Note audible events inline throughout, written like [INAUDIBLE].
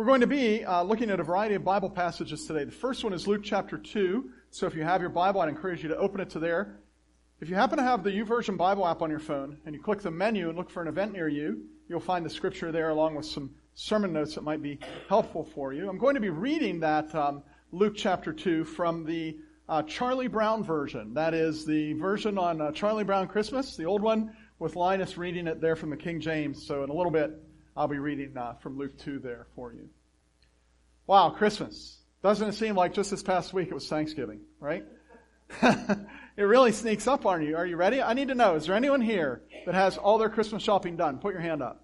We're going to be uh, looking at a variety of Bible passages today. The first one is Luke chapter 2. So if you have your Bible, I'd encourage you to open it to there. If you happen to have the YouVersion Bible app on your phone and you click the menu and look for an event near you, you'll find the scripture there along with some sermon notes that might be helpful for you. I'm going to be reading that um, Luke chapter 2 from the uh, Charlie Brown version. That is the version on uh, Charlie Brown Christmas, the old one, with Linus reading it there from the King James. So in a little bit, I'll be reading uh, from Luke 2 there for you. Wow, Christmas. Doesn't it seem like just this past week it was Thanksgiving, right? [LAUGHS] it really sneaks up on you. Are you ready? I need to know, is there anyone here that has all their Christmas shopping done? Put your hand up.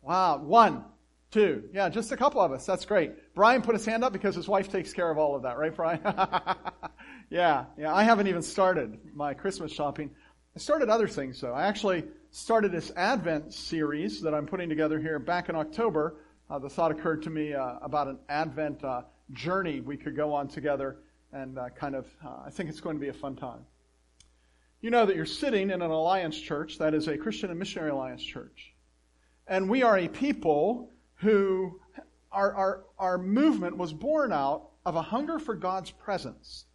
Wow, one, two. Yeah, just a couple of us. That's great. Brian put his hand up because his wife takes care of all of that, right, Brian? [LAUGHS] yeah, yeah. I haven't even started my Christmas shopping. I started other things, though. I actually started this Advent series that I'm putting together here back in October. Uh, the thought occurred to me uh, about an Advent uh, journey we could go on together, and uh, kind of, uh, I think it's going to be a fun time. You know that you're sitting in an alliance church, that is a Christian and Missionary Alliance church. And we are a people who, our, our, our movement was born out of a hunger for God's presence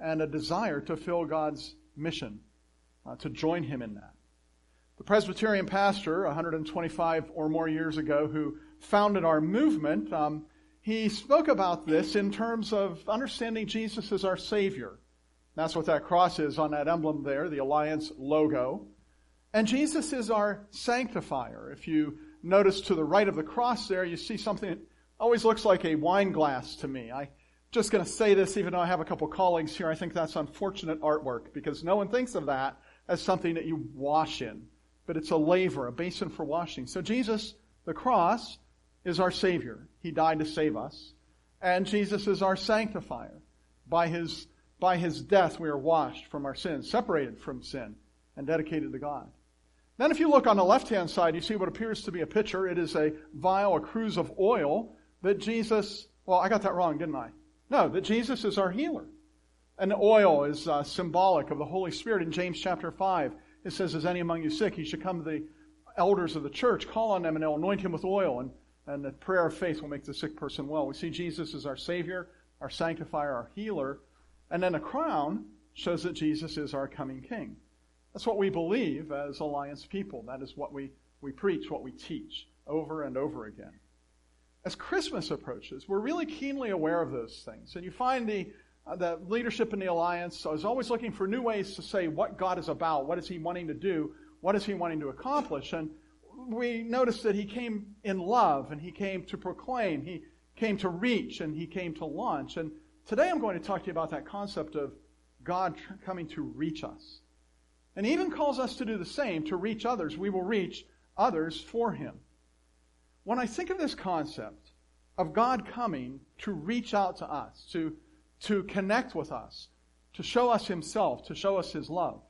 and a desire to fill God's mission, uh, to join Him in that. The Presbyterian pastor, 125 or more years ago, who founded our movement, um, he spoke about this in terms of understanding Jesus as our Savior. That's what that cross is on that emblem there, the Alliance logo. And Jesus is our sanctifier. If you notice to the right of the cross there, you see something that always looks like a wine glass to me. I'm just going to say this, even though I have a couple colleagues here. I think that's unfortunate artwork because no one thinks of that as something that you wash in, but it's a laver, a basin for washing. So Jesus, the cross, is our Savior. He died to save us. And Jesus is our sanctifier. By his, by his death, we are washed from our sins, separated from sin, and dedicated to God. Then if you look on the left-hand side, you see what appears to be a pitcher. It is a vial, a cruse of oil that Jesus, well, I got that wrong, didn't I? No, that Jesus is our healer. And oil is uh, symbolic of the Holy Spirit. In James chapter 5, it says, Is any among you sick? He should come to the elders of the church, call on them, and they'll anoint him with oil, and, and the prayer of faith will make the sick person well. We see Jesus as our Savior, our sanctifier, our healer. And then a crown shows that Jesus is our coming King. That's what we believe as Alliance people. That is what we, we preach, what we teach over and over again. As Christmas approaches, we're really keenly aware of those things. And you find the, Uh, the leadership in the Alliance is always looking for new ways to say what God is about, what is He wanting to do, what is He wanting to accomplish. And we notice that He came in love and He came to proclaim, He came to reach, and He came to launch. And today I'm going to talk to you about that concept of God coming to reach us. And he even calls us to do the same, to reach others. We will reach others for him. When I think of this concept of God coming to reach out to us, to, to connect with us, to show us himself, to show us his love,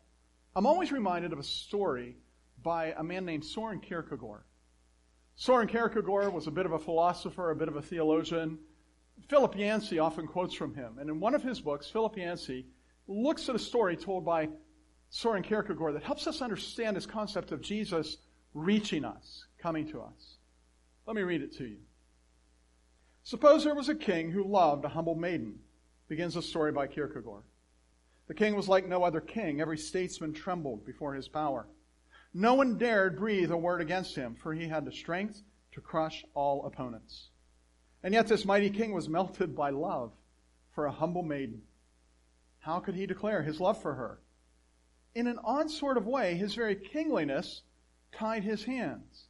I'm always reminded of a story by a man named Soren Kierkegaard. Soren Kierkegaard was a bit of a philosopher, a bit of a theologian. Philip Yancey often quotes from him. And in one of his books, Philip Yancey looks at a story told by Soren Kierkegaard that helps us understand this concept of Jesus reaching us, coming to us. Let me read it to you. Suppose there was a king who loved a humble maiden, begins the story by Kierkegaard. The king was like no other king. Every statesman trembled before his power. No one dared breathe a word against him, for he had the strength to crush all opponents. And yet this mighty king was melted by love for a humble maiden. How could he declare his love for her? in an odd sort of way, his very kingliness tied his hands.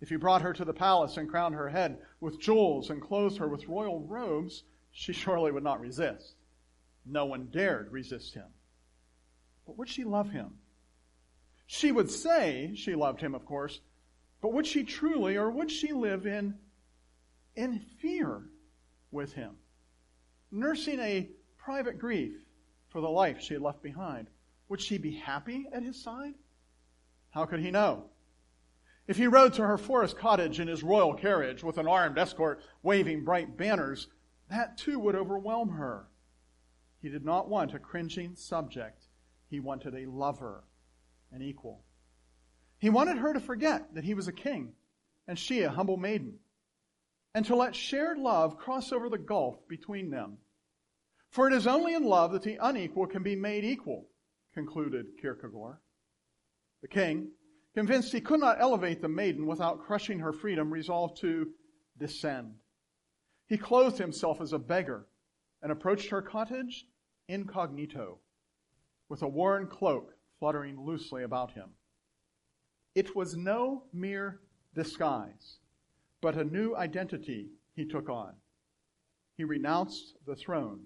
If he brought her to the palace and crowned her head with jewels and clothed her with royal robes, she surely would not resist. No one dared resist him. But would she love him? She would say she loved him, of course, but would she truly, or would she live in, in fear with him, nursing a private grief for the life she had left behind? Would she be happy at his side? How could he know? If he rode to her forest cottage in his royal carriage with an armed escort waving bright banners, that too would overwhelm her. He did not want a cringing subject. He wanted a lover, an equal. He wanted her to forget that he was a king and she a humble maiden. and to let shared love cross over the gulf between them. For it is only in love that the unequal can be made equal, concluded Kierkegaard. The king, convinced he could not elevate the maiden without crushing her freedom, resolved to descend. He clothed himself as a beggar and approached her cottage incognito, with a worn cloak fluttering loosely about him. It was no mere disguise, but a new identity he took on. He renounced the throne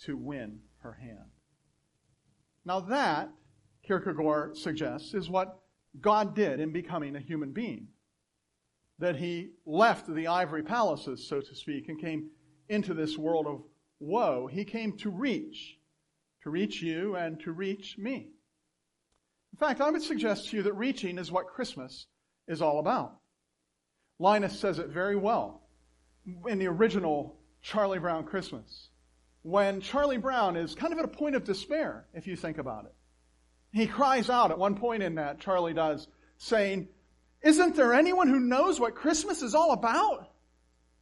to win her hand. Now, that, Kierkegaard suggests, is what God did in becoming a human being. That he left the ivory palaces, so to speak, and came into this world of woe. He came to reach, to reach you and to reach me. In fact, I would suggest to you that reaching is what Christmas is all about. Linus says it very well in the original Charlie Brown Christmas. When Charlie Brown is kind of at a point of despair, if you think about it. He cries out at one point in that, Charlie does, saying, Isn't there anyone who knows what Christmas is all about?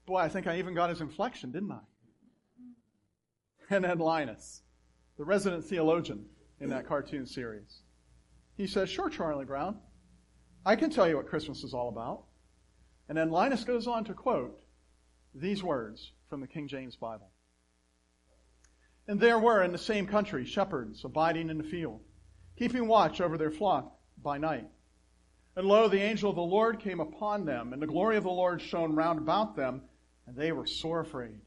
Boy, I think I even got his inflection, didn't I? And then Linus, the resident theologian in that cartoon series. He says, Sure, Charlie Brown. I can tell you what Christmas is all about. And then Linus goes on to quote these words from the King James Bible. And there were in the same country shepherds abiding in the field, keeping watch over their flock by night. And lo, the angel of the Lord came upon them, and the glory of the Lord shone round about them, and they were sore afraid.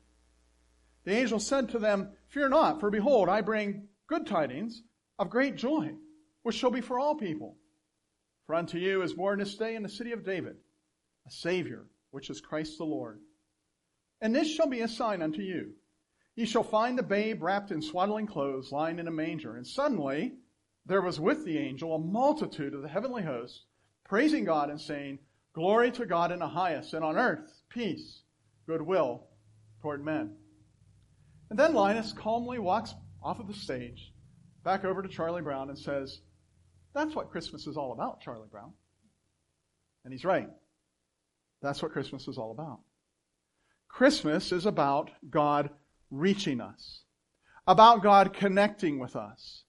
The angel said to them, Fear not, for behold, I bring good tidings of great joy, which shall be for all people. For unto you is born this day in the city of David a Savior, which is Christ the Lord. And this shall be a sign unto you. Ye shall find the babe wrapped in swaddling clothes, lying in a manger. And suddenly there was with the angel a multitude of the heavenly host, praising God and saying, Glory to God in the highest, and on earth peace, goodwill toward men. And then Linus calmly walks off of the stage, back over to Charlie Brown, and says, That's what Christmas is all about, Charlie Brown. And he's right. That's what Christmas is all about. Christmas is about God reaching us, about God connecting with us.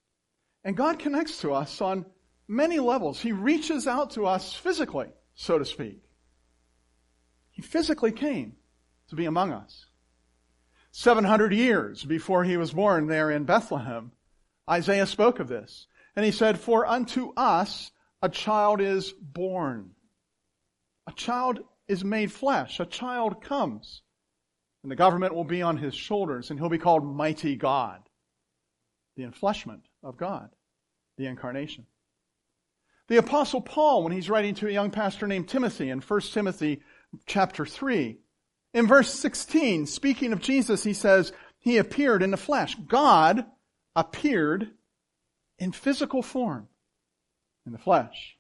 And God connects to us on many levels. He reaches out to us physically, so to speak. He physically came to be among us. 700 years before he was born there in Bethlehem, Isaiah spoke of this. And he said, For unto us a child is born. A child is made flesh. A child comes. And the government will be on his shoulders, and he'll be called Mighty God. The enfleshment of God, the incarnation. The apostle Paul, when he's writing to a young pastor named Timothy in 1 Timothy chapter 3, in verse 16, speaking of Jesus, he says, He appeared in the flesh. God appeared in physical form in the flesh.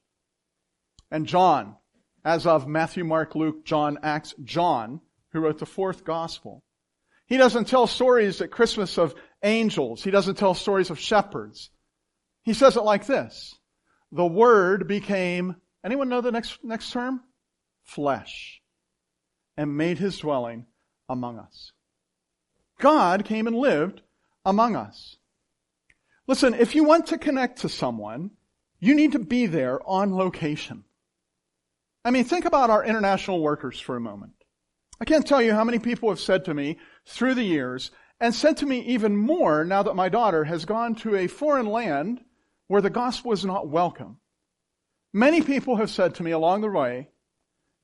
And John, as of Matthew, Mark, Luke, John, Acts, John, who wrote the fourth gospel. He doesn't tell stories at Christmas of angels. He doesn't tell stories of shepherds. He says it like this. The Word became, anyone know the next, next term? Flesh. And made his dwelling among us. God came and lived among us. Listen, if you want to connect to someone, you need to be there on location. I mean, think about our international workers for a moment. I can't tell you how many people have said to me through the years, and said to me even more now that my daughter has gone to a foreign land where the gospel is not welcome. Many people have said to me along the way,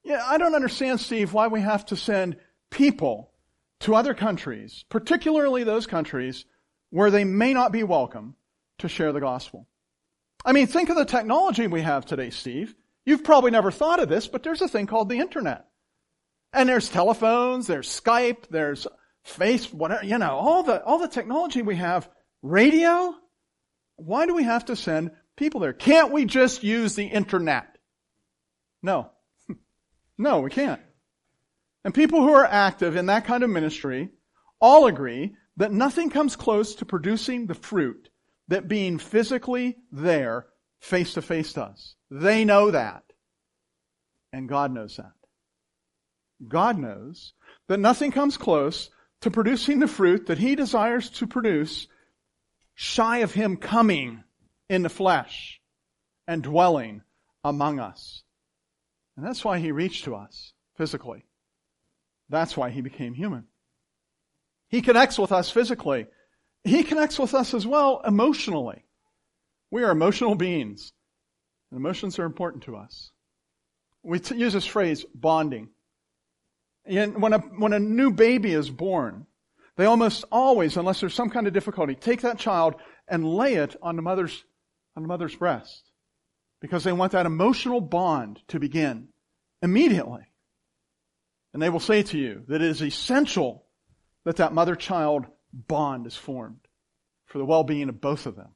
yeah, I don't understand, Steve, why we have to send people to other countries, particularly those countries where they may not be welcome to share the gospel. I mean, think of the technology we have today, Steve. You've probably never thought of this, but there's a thing called the internet. And there's telephones, there's Skype, there's face, whatever, you know, all the, all the technology we have. Radio? Why do we have to send people there? Can't we just use the internet? No. [LAUGHS] no, we can't. And people who are active in that kind of ministry all agree that nothing comes close to producing the fruit that being physically there face to face does. They know that. And God knows that. God knows, that nothing comes close to producing the fruit that he desires to produce shy of him coming in the flesh and dwelling among us. And that's why he reached to us physically. That's why he became human. He connects with us physically. He connects with us as well emotionally. We are emotional beings. And emotions are important to us. We t- use this phrase, bonding. And when a, when a new baby is born, they almost always, unless there's some kind of difficulty, take that child and lay it on the mother's, on the mother's breast. Because they want that emotional bond to begin immediately. And they will say to you that it is essential that that mother-child bond is formed for the well-being of both of them.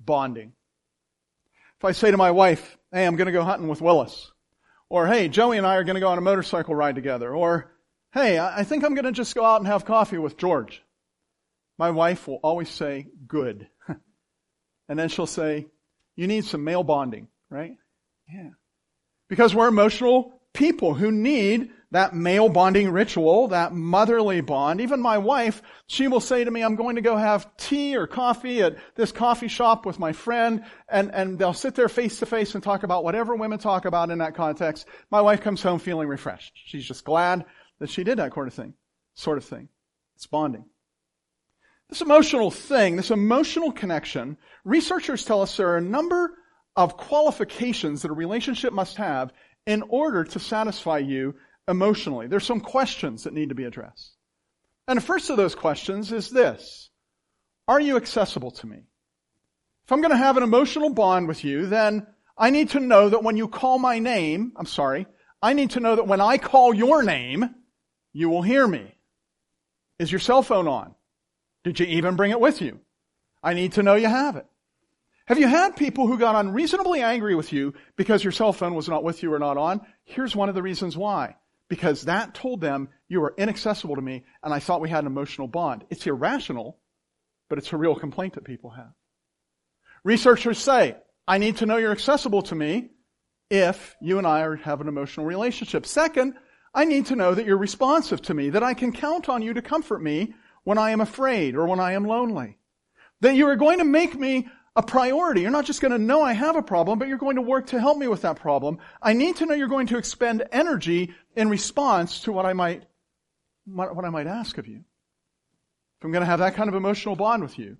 Bonding. If I say to my wife, hey, I'm going to go hunting with Willis, or hey, Joey and I are going to go on a motorcycle ride together, or hey, I think I'm going to just go out and have coffee with George. My wife will always say, good. [LAUGHS] and then she'll say, you need some male bonding, right? Yeah. Because we're emotional people who need that male bonding ritual, that motherly bond. Even my wife, she will say to me, I'm going to go have tea or coffee at this coffee shop with my friend, and, and they'll sit there face to face and talk about whatever women talk about in that context. My wife comes home feeling refreshed. She's just glad that she did that sort of thing. Sort of thing. It's bonding. This emotional thing, this emotional connection, researchers tell us there are a number of qualifications that a relationship must have in order to satisfy you emotionally. There's some questions that need to be addressed. And the first of those questions is this. Are you accessible to me? If I'm going to have an emotional bond with you, then I need to know that when you call my name, I'm sorry, I need to know that when I call your name, you will hear me. Is your cell phone on? Did you even bring it with you? I need to know you have it. Have you had people who got unreasonably angry with you because your cell phone was not with you or not on? Here's one of the reasons why because that told them you were inaccessible to me and I thought we had an emotional bond. It's irrational, but it's a real complaint that people have. Researchers say, I need to know you're accessible to me if you and I have an emotional relationship. Second, I need to know that you're responsive to me, that I can count on you to comfort me when I am afraid or when I am lonely. That you are going to make me a priority. You're not just going to know I have a problem, but you're going to work to help me with that problem. I need to know you're going to expend energy in response to what I might, what I might ask of you. If I'm going to have that kind of emotional bond with you,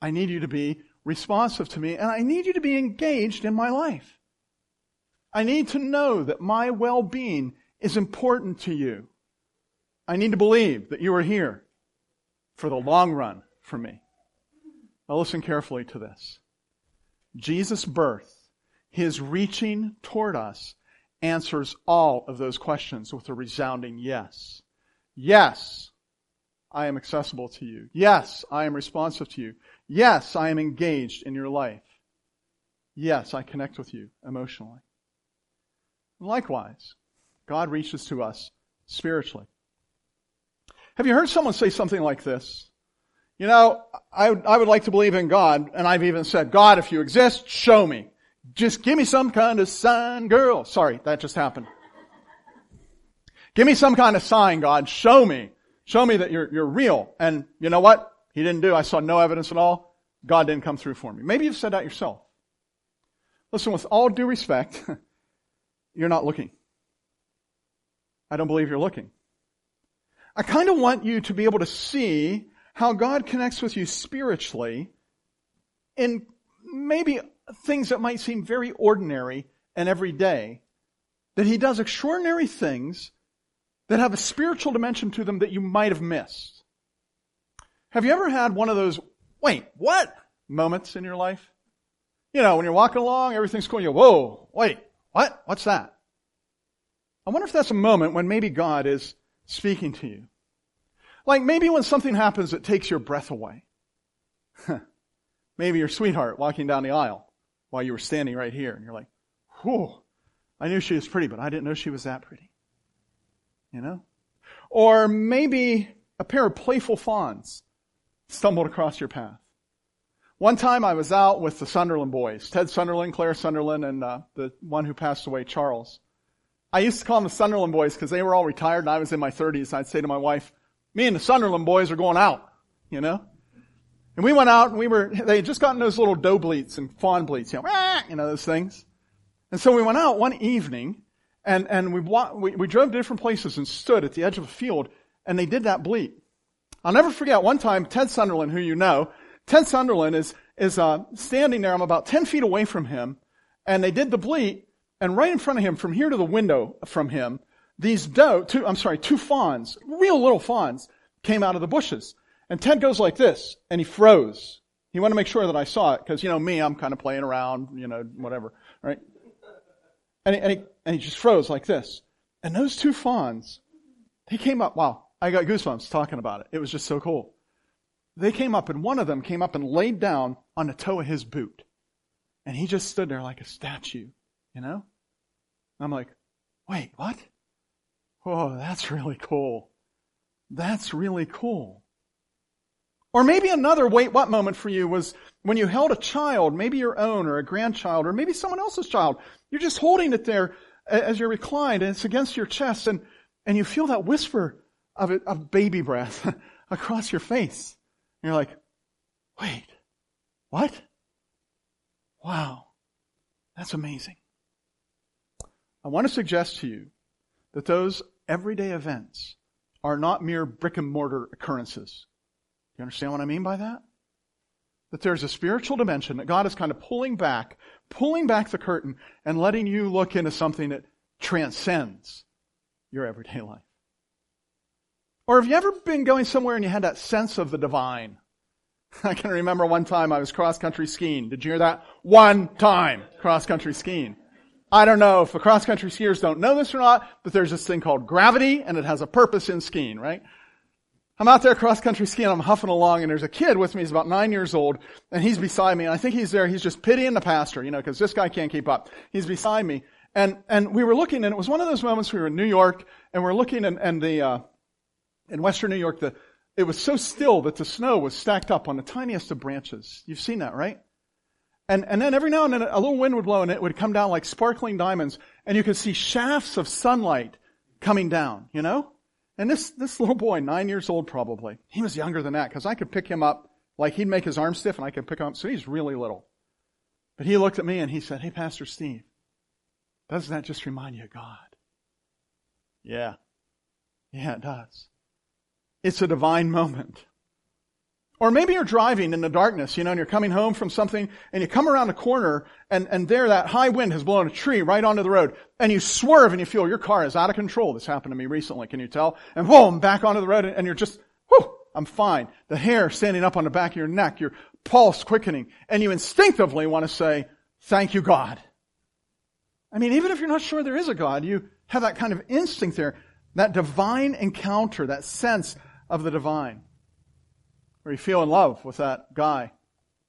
I need you to be responsive to me and I need you to be engaged in my life. I need to know that my well-being is important to you. I need to believe that you are here for the long run for me. Now listen carefully to this. Jesus' birth, his reaching toward us, answers all of those questions with a resounding yes. Yes, I am accessible to you. Yes, I am responsive to you. Yes, I am engaged in your life. Yes, I connect with you emotionally. Likewise, God reaches to us spiritually. Have you heard someone say something like this? You know, I, I would like to believe in God, and I've even said, God, if you exist, show me. Just give me some kind of sign, girl. Sorry, that just happened. Give me some kind of sign, God. Show me. Show me that you're, you're real. And you know what? He didn't do. I saw no evidence at all. God didn't come through for me. Maybe you've said that yourself. Listen, with all due respect, [LAUGHS] you're not looking. I don't believe you're looking. I kind of want you to be able to see how God connects with you spiritually in maybe things that might seem very ordinary and everyday, that He does extraordinary things that have a spiritual dimension to them that you might have missed. Have you ever had one of those, wait, what? moments in your life? You know, when you're walking along, everything's cool, you go, whoa, wait, what? What's that? I wonder if that's a moment when maybe God is speaking to you. Like maybe when something happens that takes your breath away. [LAUGHS] maybe your sweetheart walking down the aisle while you were standing right here and you're like, whew, I knew she was pretty, but I didn't know she was that pretty. You know? Or maybe a pair of playful fawns stumbled across your path. One time I was out with the Sunderland boys, Ted Sunderland, Claire Sunderland, and uh, the one who passed away, Charles. I used to call them the Sunderland boys because they were all retired and I was in my 30s. I'd say to my wife, me and the Sunderland boys are going out, you know? And we went out and we were, they had just gotten those little doe bleats and fawn bleats, you know, you know, those things. And so we went out one evening and, and we, we, we drove to different places and stood at the edge of a field and they did that bleat. I'll never forget one time Ted Sunderland, who you know, Ted Sunderland is, is, uh, standing there. I'm about 10 feet away from him and they did the bleat and right in front of him, from here to the window from him, these doe, two, I'm sorry, two fawns, real little fawns, came out of the bushes. And Ted goes like this, and he froze. He wanted to make sure that I saw it, because, you know, me, I'm kind of playing around, you know, whatever, right? And he, and, he, and he just froze like this. And those two fawns, they came up, wow, I got goosebumps talking about it. It was just so cool. They came up, and one of them came up and laid down on the toe of his boot. And he just stood there like a statue, you know? I'm like, wait, what? Oh, that's really cool. That's really cool. Or maybe another wait what moment for you was when you held a child, maybe your own or a grandchild or maybe someone else's child. You're just holding it there as you're reclined and it's against your chest and, and you feel that whisper of it, of baby breath [LAUGHS] across your face. And you're like, wait, what? Wow. That's amazing. I want to suggest to you that those everyday events are not mere brick and mortar occurrences. You understand what I mean by that? That there's a spiritual dimension that God is kind of pulling back, pulling back the curtain and letting you look into something that transcends your everyday life. Or have you ever been going somewhere and you had that sense of the divine? [LAUGHS] I can remember one time I was cross country skiing. Did you hear that? One time cross country skiing. I don't know if the cross country skiers don't know this or not, but there's this thing called gravity and it has a purpose in skiing, right? I'm out there cross country skiing, I'm huffing along and there's a kid with me, he's about nine years old, and he's beside me, and I think he's there, he's just pitying the pastor, you know, cause this guy can't keep up. He's beside me, and, and we were looking, and it was one of those moments we were in New York, and we're looking, and, and the, uh, in Western New York, the, it was so still that the snow was stacked up on the tiniest of branches. You've seen that, right? And, and then every now and then a little wind would blow and it would come down like sparkling diamonds and you could see shafts of sunlight coming down, you know? And this, this little boy, nine years old probably, he was younger than that because I could pick him up, like he'd make his arm stiff and I could pick him up. So he's really little. But he looked at me and he said, Hey, Pastor Steve, doesn't that just remind you of God? Yeah. Yeah, it does. It's a divine [LAUGHS] moment. Or maybe you're driving in the darkness, you know, and you're coming home from something and you come around a corner and, and there that high wind has blown a tree right onto the road and you swerve and you feel your car is out of control. This happened to me recently, can you tell? And boom, back onto the road and you're just, whew, I'm fine. The hair standing up on the back of your neck, your pulse quickening, and you instinctively want to say, thank you God. I mean, even if you're not sure there is a God, you have that kind of instinct there, that divine encounter, that sense of the divine or you feel in love with that guy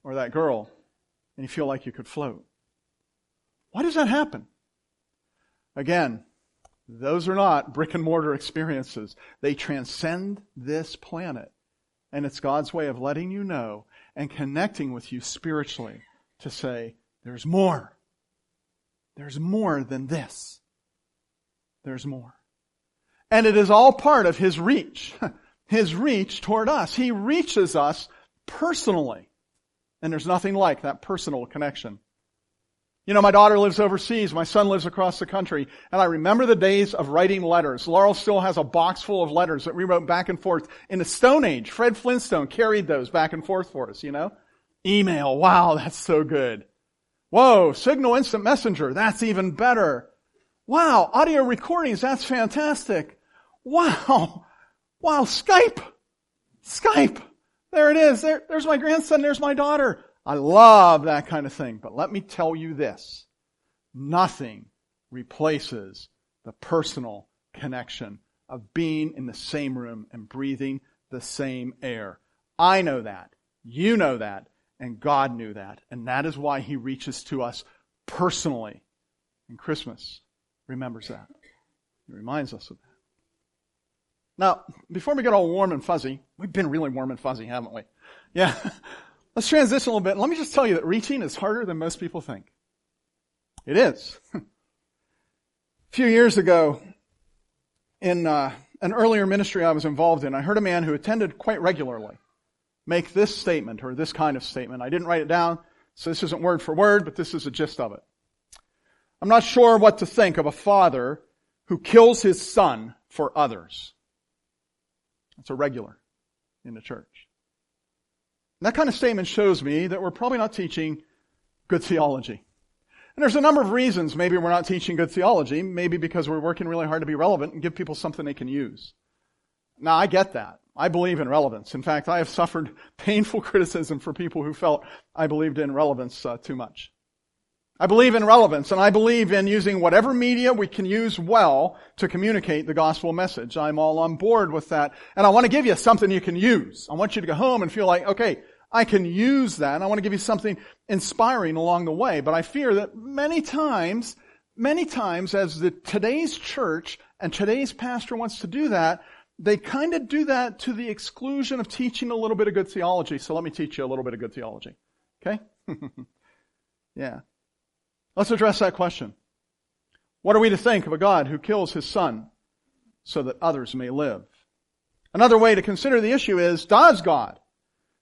or that girl and you feel like you could float. Why does that happen? Again, those are not brick and mortar experiences. They transcend this planet. And it's God's way of letting you know and connecting with you spiritually to say, there's more. There's more than this. There's more. And it is all part of His reach. [LAUGHS] his reach toward us. He reaches us personally. And there's nothing like that personal connection. You know, my daughter lives overseas, my son lives across the country, and I remember the days of writing letters. Laurel still has a box full of letters that we wrote back and forth. In the Stone Age, Fred Flintstone carried those back and forth for us, you know? Email, wow, that's so good. Whoa, Signal Instant Messenger, that's even better. Wow, audio recordings, that's fantastic. Wow, Wow, Skype! Skype! There it is. There, there's my grandson. There's my daughter. I love that kind of thing. But let me tell you this. Nothing replaces the personal connection of being in the same room and breathing the same air. I know that. You know that. And God knew that. And that is why He reaches to us personally. And Christmas remembers that. He reminds us of that. Now, before we get all warm and fuzzy, we've been really warm and fuzzy, haven't we? Yeah. [LAUGHS] Let's transition a little bit. Let me just tell you that reaching is harder than most people think. It is. [LAUGHS] A few years ago, in uh, an earlier ministry I was involved in, I heard a man who attended quite regularly make this statement or this kind of statement. I didn't write it down, so this isn't word for word, but this is the gist of it. I'm not sure what to think of a father who kills his son for others. That's a regular in the church. And that kind of statement shows me that we're probably not teaching good theology. And there's a number of reasons maybe we're not teaching good theology. Maybe because we're working really hard to be relevant and give people something they can use. Now, I get that. I believe in relevance. In fact, I have suffered [LAUGHS] painful criticism for people who felt I believed in relevance uh, too much. I believe in relevance, and I believe in using whatever media we can use well to communicate the gospel message. I'm all on board with that. And I want to give you something you can use. I want you to go home and feel like, okay, I can use that. And I want to give you something inspiring along the way. But I fear that many times, many times as the today's church and today's pastor wants to do that, they kind of do that to the exclusion of teaching a little bit of good theology. So let me teach you a little bit of good theology. Okay? [LAUGHS] yeah. Let's address that question. What are we to think of a God who kills his son so that others may live? Another way to consider the issue is, does God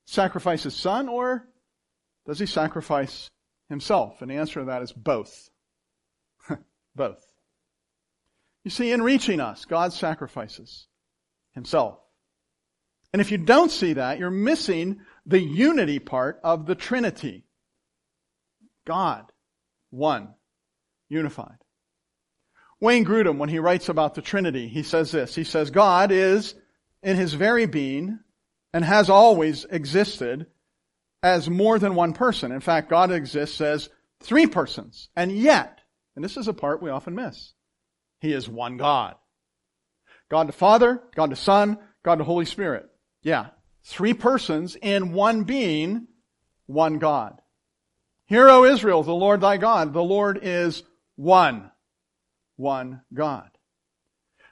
sacrifice his son or does he sacrifice himself? And the answer to that is both. [LAUGHS] both. You see, in reaching us, God sacrifices himself. And if you don't see that, you're missing the unity part of the Trinity. God, one, unified. Wayne Grudem, when he writes about the Trinity, he says this. He says, God is, in his very being, and has always existed as more than one person. In fact, God exists as three persons. And yet, and this is a part we often miss, He is one God. God the Father, God the Son, God the Holy Spirit. Yeah. Three persons in one being, one God. Hear, O Israel, the Lord thy God. The Lord is one. One God.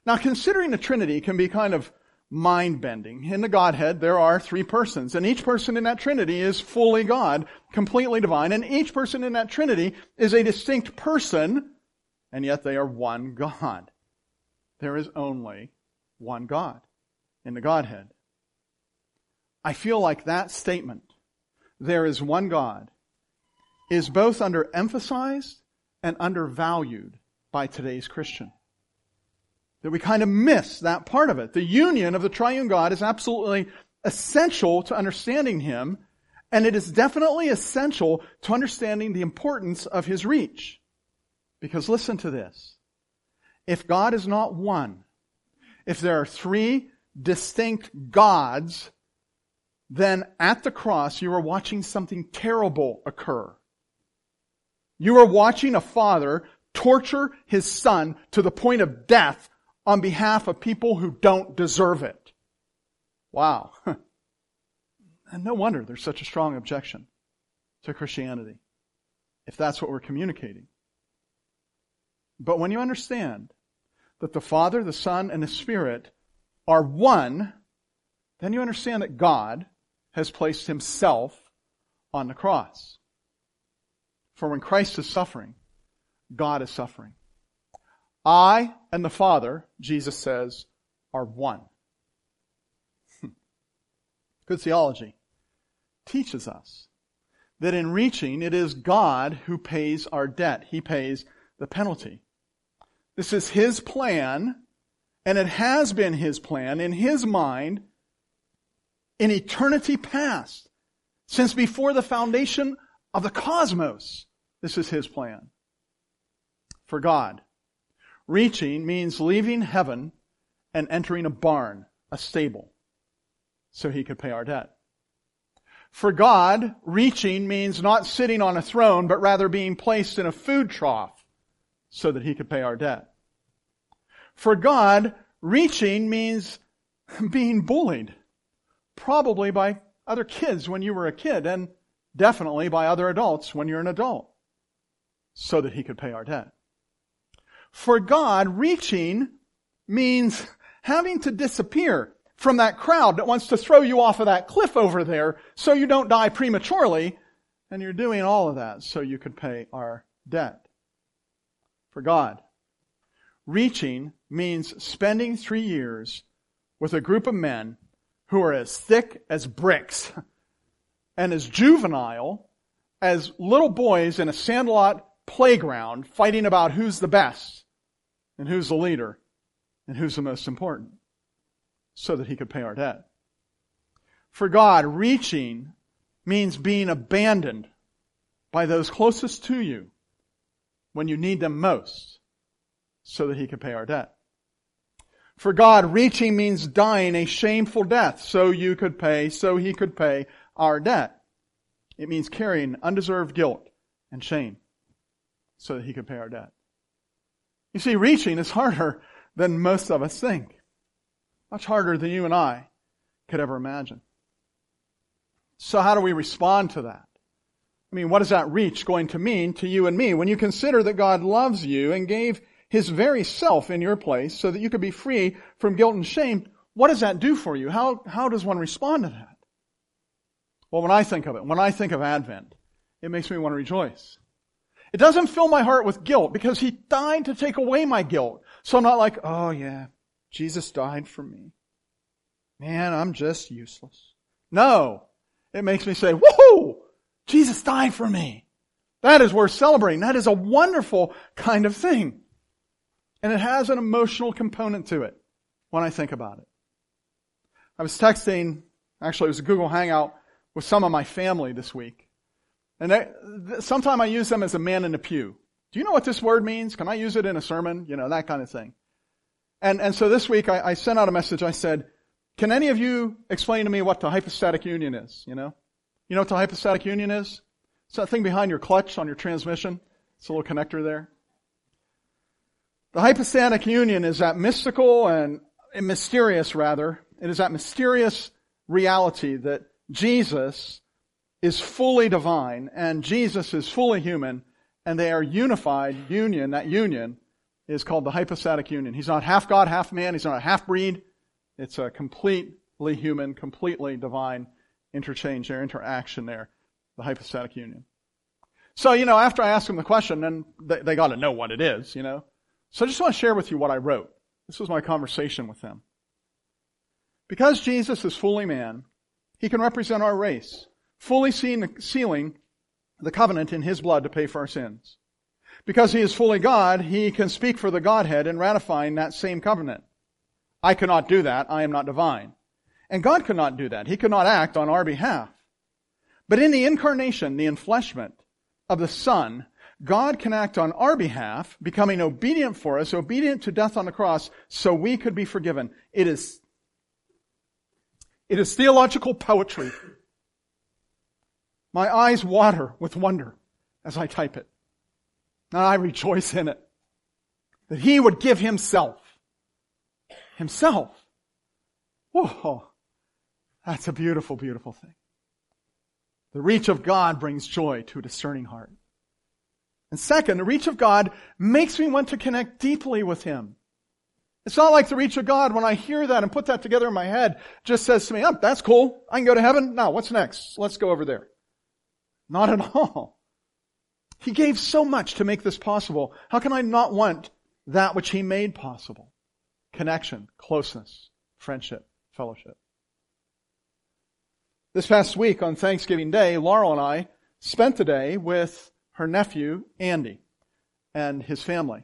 Now, considering the Trinity can be kind of mind bending. In the Godhead, there are three persons, and each person in that Trinity is fully God, completely divine, and each person in that Trinity is a distinct person, and yet they are one God. There is only one God in the Godhead. I feel like that statement, there is one God, is both underemphasized and undervalued by today's Christian. That we kind of miss that part of it. The union of the triune God is absolutely essential to understanding Him, and it is definitely essential to understanding the importance of His reach. Because listen to this. If God is not one, if there are three distinct gods, then at the cross you are watching something terrible occur. You are watching a father torture his son to the point of death on behalf of people who don't deserve it. Wow. [LAUGHS] and no wonder there's such a strong objection to Christianity, if that's what we're communicating. But when you understand that the Father, the Son, and the Spirit are one, then you understand that God has placed himself on the cross. For when Christ is suffering, God is suffering. I and the Father, Jesus says, are one. [LAUGHS] Good theology teaches us that in reaching, it is God who pays our debt. He pays the penalty. This is His plan, and it has been His plan in His mind in eternity past, since before the foundation of the cosmos. This is His plan. For God, reaching means leaving heaven and entering a barn, a stable, so He could pay our debt. For God, reaching means not sitting on a throne, but rather being placed in a food trough so that he could pay our debt. For God, reaching means [LAUGHS] being bullied. Probably by other kids when you were a kid, and definitely by other adults when you're an adult, so that he could pay our debt. For God, reaching means having to disappear from that crowd that wants to throw you off of that cliff over there so you don't die prematurely, and you're doing all of that so you could pay our debt. For God, reaching means spending three years with a group of men who are as thick as bricks [LAUGHS] and as juvenile as little boys in a sandlot playground fighting about who's the best and who's the leader and who's the most important so that he could pay our debt. For God, reaching means being abandoned by those closest to you when you need them most so that he could pay our debt. For God, reaching means dying a shameful death so you could pay, so he could pay our debt. It means carrying undeserved guilt and shame so that he could pay our debt. You see, reaching is harder than most of us think. Much harder than you and I could ever imagine. So how do we respond to that? I mean, what is that reach going to mean to you and me when you consider that God loves you and gave his very self in your place so that you could be free from guilt and shame? What does that do for you? How, how does one respond to that? Well, when I think of it, when I think of Advent, it makes me want to rejoice. It doesn't fill my heart with guilt because he died to take away my guilt. So I'm not like, oh yeah, Jesus died for me. Man, I'm just useless. No. It makes me say, woohoo! Jesus died for me. That is worth celebrating. That is a wonderful kind of thing. And it has an emotional component to it when I think about it. I was texting, actually it was a Google Hangout with some of my family this week. And they, sometime I use them as a man in the pew. Do you know what this word means? Can I use it in a sermon? You know, that kind of thing. And, and so this week I, I sent out a message. I said, can any of you explain to me what the hypostatic union is? You know? You know what the hypostatic union is? It's that thing behind your clutch on your transmission. It's a little connector there. The hypostatic union is that mystical and, and mysterious rather. It is that mysterious reality that Jesus is fully divine and Jesus is fully human and they are unified union. That union is called the hypostatic union. He's not half God, half man. He's not a half breed. It's a completely human, completely divine interchange there, interaction there, the hypostatic union. So, you know, after I ask them the question, then they, they got to know what it is, you know. So I just want to share with you what I wrote. This was my conversation with them. Because Jesus is fully man, he can represent our race, fully sealing the covenant in his blood to pay for our sins. Because he is fully God, he can speak for the Godhead in ratifying that same covenant. I cannot do that. I am not divine. And God could not do that. He could not act on our behalf. But in the incarnation, the enfleshment of the Son, God can act on our behalf, becoming obedient for us, obedient to death on the cross, so we could be forgiven. It is, it is theological poetry. My eyes water with wonder as I type it. And I rejoice in it. That He would give Himself. Himself. Whoa. That's a beautiful, beautiful thing. The reach of God brings joy to a discerning heart. And second, the reach of God makes me want to connect deeply with Him. It's not like the reach of God when I hear that and put that together in my head just says to me, oh, that's cool. I can go to heaven. Now, what's next? Let's go over there. Not at all. He gave so much to make this possible. How can I not want that which He made possible? Connection, closeness, friendship, fellowship. This past week on Thanksgiving Day, Laurel and I spent the day with her nephew, Andy, and his family.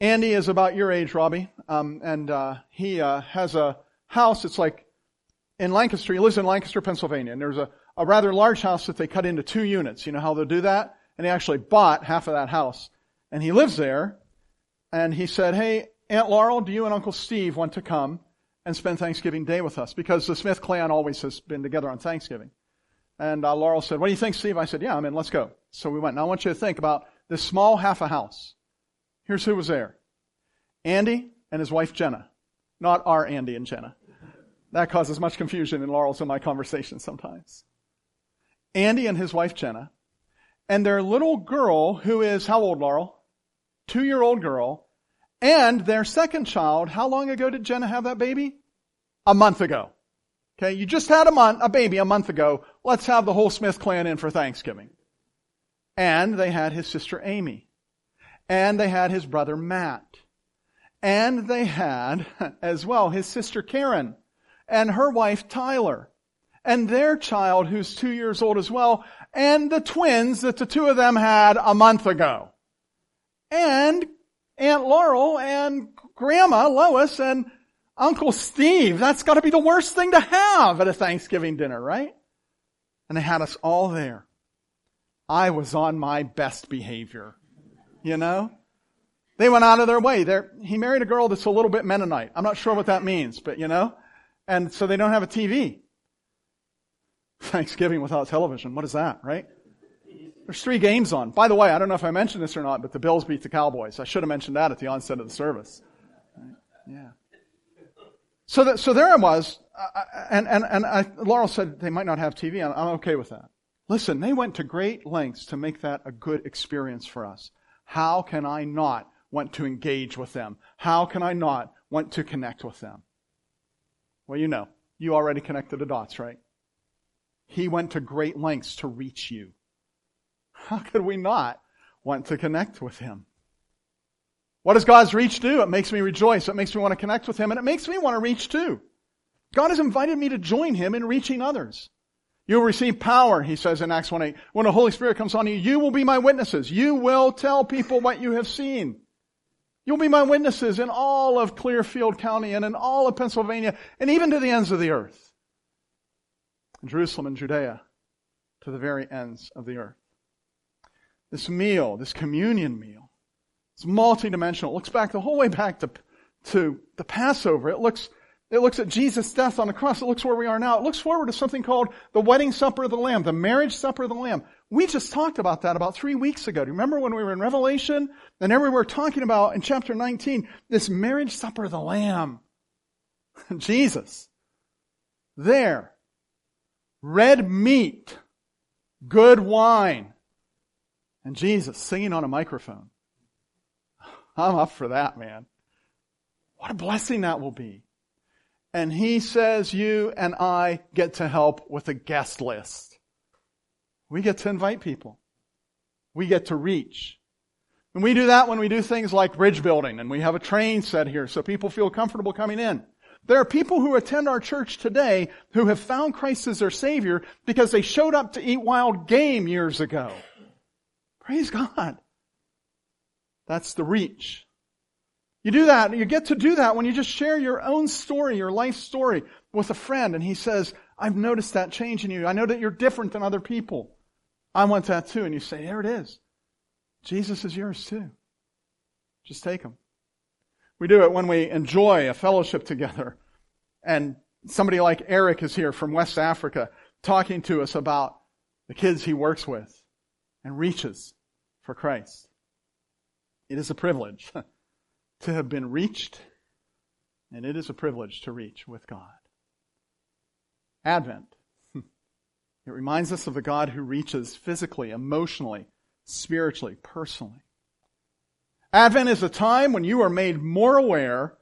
Andy is about your age, Robbie, um, and uh, he uh, has a house. It's like in Lancaster. He lives in Lancaster, Pennsylvania, and there's a, a rather large house that they cut into two units. You know how they'll do that? And he actually bought half of that house, and he lives there. And he said, "Hey, Aunt Laurel, do you and Uncle Steve want to come and spend Thanksgiving Day with us because the Smith clan always has been together on Thanksgiving. And uh, Laurel said, what do you think, Steve? I said, yeah, I'm in. Let's go. So we went. Now I want you to think about this small half a house. Here's who was there. Andy and his wife Jenna. Not our Andy and Jenna. That causes much confusion in Laurel's and my conversations sometimes. Andy and his wife Jenna. And their little girl who is, how old, Laurel? Two year old girl and their second child, how long ago did Jenna have that baby? A month ago. Okay, you just had a month, a baby a month ago. Let's have the whole Smith clan in for Thanksgiving. And they had his sister Amy. And they had his brother Matt. And they had [LAUGHS] as well his sister Karen and her wife Tyler and their child who's two years old as well and the twins that the two of them had a month ago. And Aunt Laurel and Grandma Lois and Uncle Steve. That's gotta be the worst thing to have at a Thanksgiving dinner, right? And they had us all there. I was on my best behavior. You know? They went out of their way. They're, he married a girl that's a little bit Mennonite. I'm not sure what that means, but you know? And so they don't have a TV. Thanksgiving without television. What is that, right? There's three games on. By the way, I don't know if I mentioned this or not, but the Bills beat the Cowboys. I should have mentioned that at the onset of the service. Right? Yeah. So that, so there I was, uh, and, and, and I, Laurel said they might not have TV. I'm, I'm okay with that. Listen, they went to great lengths to make that a good experience for us. How can I not want to engage with them? How can I not want to connect with them? Well, you know, you already connected the dots, right? He went to great lengths to reach you. How could we not want to connect with him? What does God's reach do? It makes me rejoice. It makes me want to connect with him and it makes me want to reach too. God has invited me to join him in reaching others. You'll receive power, he says in Acts 1-8. When the Holy Spirit comes on you, you will be my witnesses. You will tell people what you have seen. You'll be my witnesses in all of Clearfield County and in all of Pennsylvania and even to the ends of the earth. Jerusalem and Judea to the very ends of the earth. This meal, this communion meal, it's multidimensional. It looks back the whole way back to, to the Passover. It looks it looks at Jesus' death on the cross. It looks where we are now. It looks forward to something called the wedding supper of the Lamb, the marriage supper of the Lamb. We just talked about that about three weeks ago. Do you remember when we were in Revelation? And there we were talking about in chapter 19, this marriage supper of the Lamb. [LAUGHS] Jesus. There. Red meat. Good wine. And Jesus singing on a microphone. I'm up for that, man. What a blessing that will be and he says you and I get to help with a guest list. We get to invite people. We get to reach. And we do that when we do things like bridge building and we have a train set here so people feel comfortable coming in. There are people who attend our church today who have found Christ as their Savior because they showed up to eat wild game years ago. Praise God. That's the reach. You do that, you get to do that when you just share your own story, your life story with a friend, and he says, I've noticed that change in you. I know that you're different than other people. I want that too. And you say, there it is. Jesus is yours too. Just take him. We do it when we enjoy a fellowship together. And somebody like Eric is here from West Africa talking to us about the kids he works with and reaches for Christ. It is a privilege. [LAUGHS] to have been reached, and it is a privilege to reach with God. Advent. [LAUGHS] It reminds us of the God who reaches physically, emotionally, spiritually, personally. Advent is a time when you are made more aware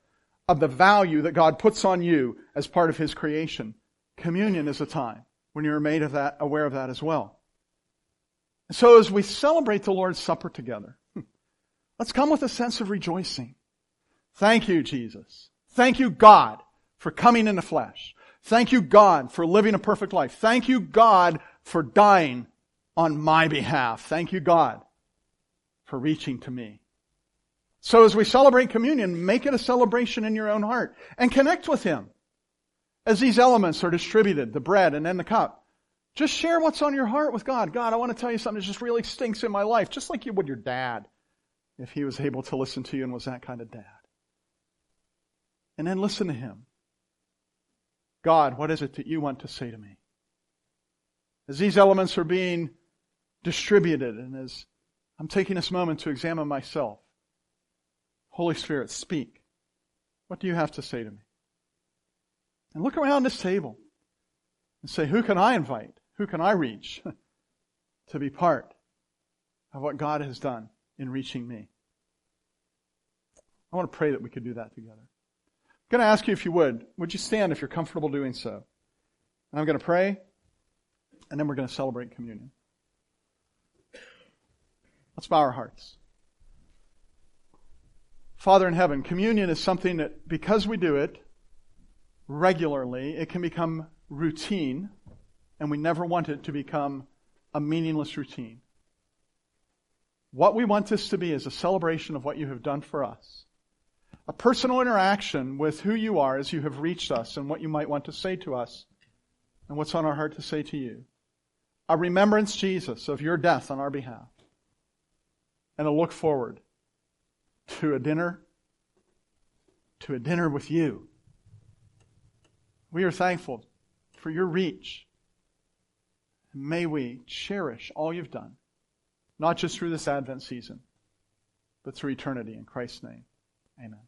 of the value that God puts on you as part of His creation. Communion is a time when you're made of that, aware of that as well. So as we celebrate the Lord's Supper together, [LAUGHS] let's come with a sense of rejoicing. Thank you, Jesus. Thank you, God, for coming in the flesh. Thank you, God, for living a perfect life. Thank you, God, for dying on my behalf. Thank you, God, for reaching to me. So as we celebrate communion, make it a celebration in your own heart and connect with Him. As these elements are distributed, the bread and then the cup, just share what's on your heart with God. God, I want to tell you something that just really stinks in my life, just like you would your dad if he was able to listen to you and was that kind of dad and then listen to Him. God, what is it that you want to say to me? As these elements are being distributed and as I'm taking this moment to examine myself, Holy Spirit, speak. What do you have to say to me? And look around this table and say, who can I invite? Who can I reach [LAUGHS] to be part of what God has done in reaching me? I want to pray that we could do that together. I'm going to ask you if you would. Would you stand if you're comfortable doing so? And I'm going to pray, and then we're going to celebrate communion. Let's bow our hearts. Father in heaven, communion is something that, because we do it regularly, it can become routine, and we never want it to become a meaningless routine. What we want this to be is a celebration of what you have done for us. A personal interaction with who you are as you have reached us and what you might want to say to us and what's on our heart to say to you. A remembrance, Jesus, of your death on our behalf. And a look forward to a dinner, to a dinner with you. We are thankful for your reach. May we cherish all you've done, not just through this Advent season, but through eternity. In Christ's name, amen.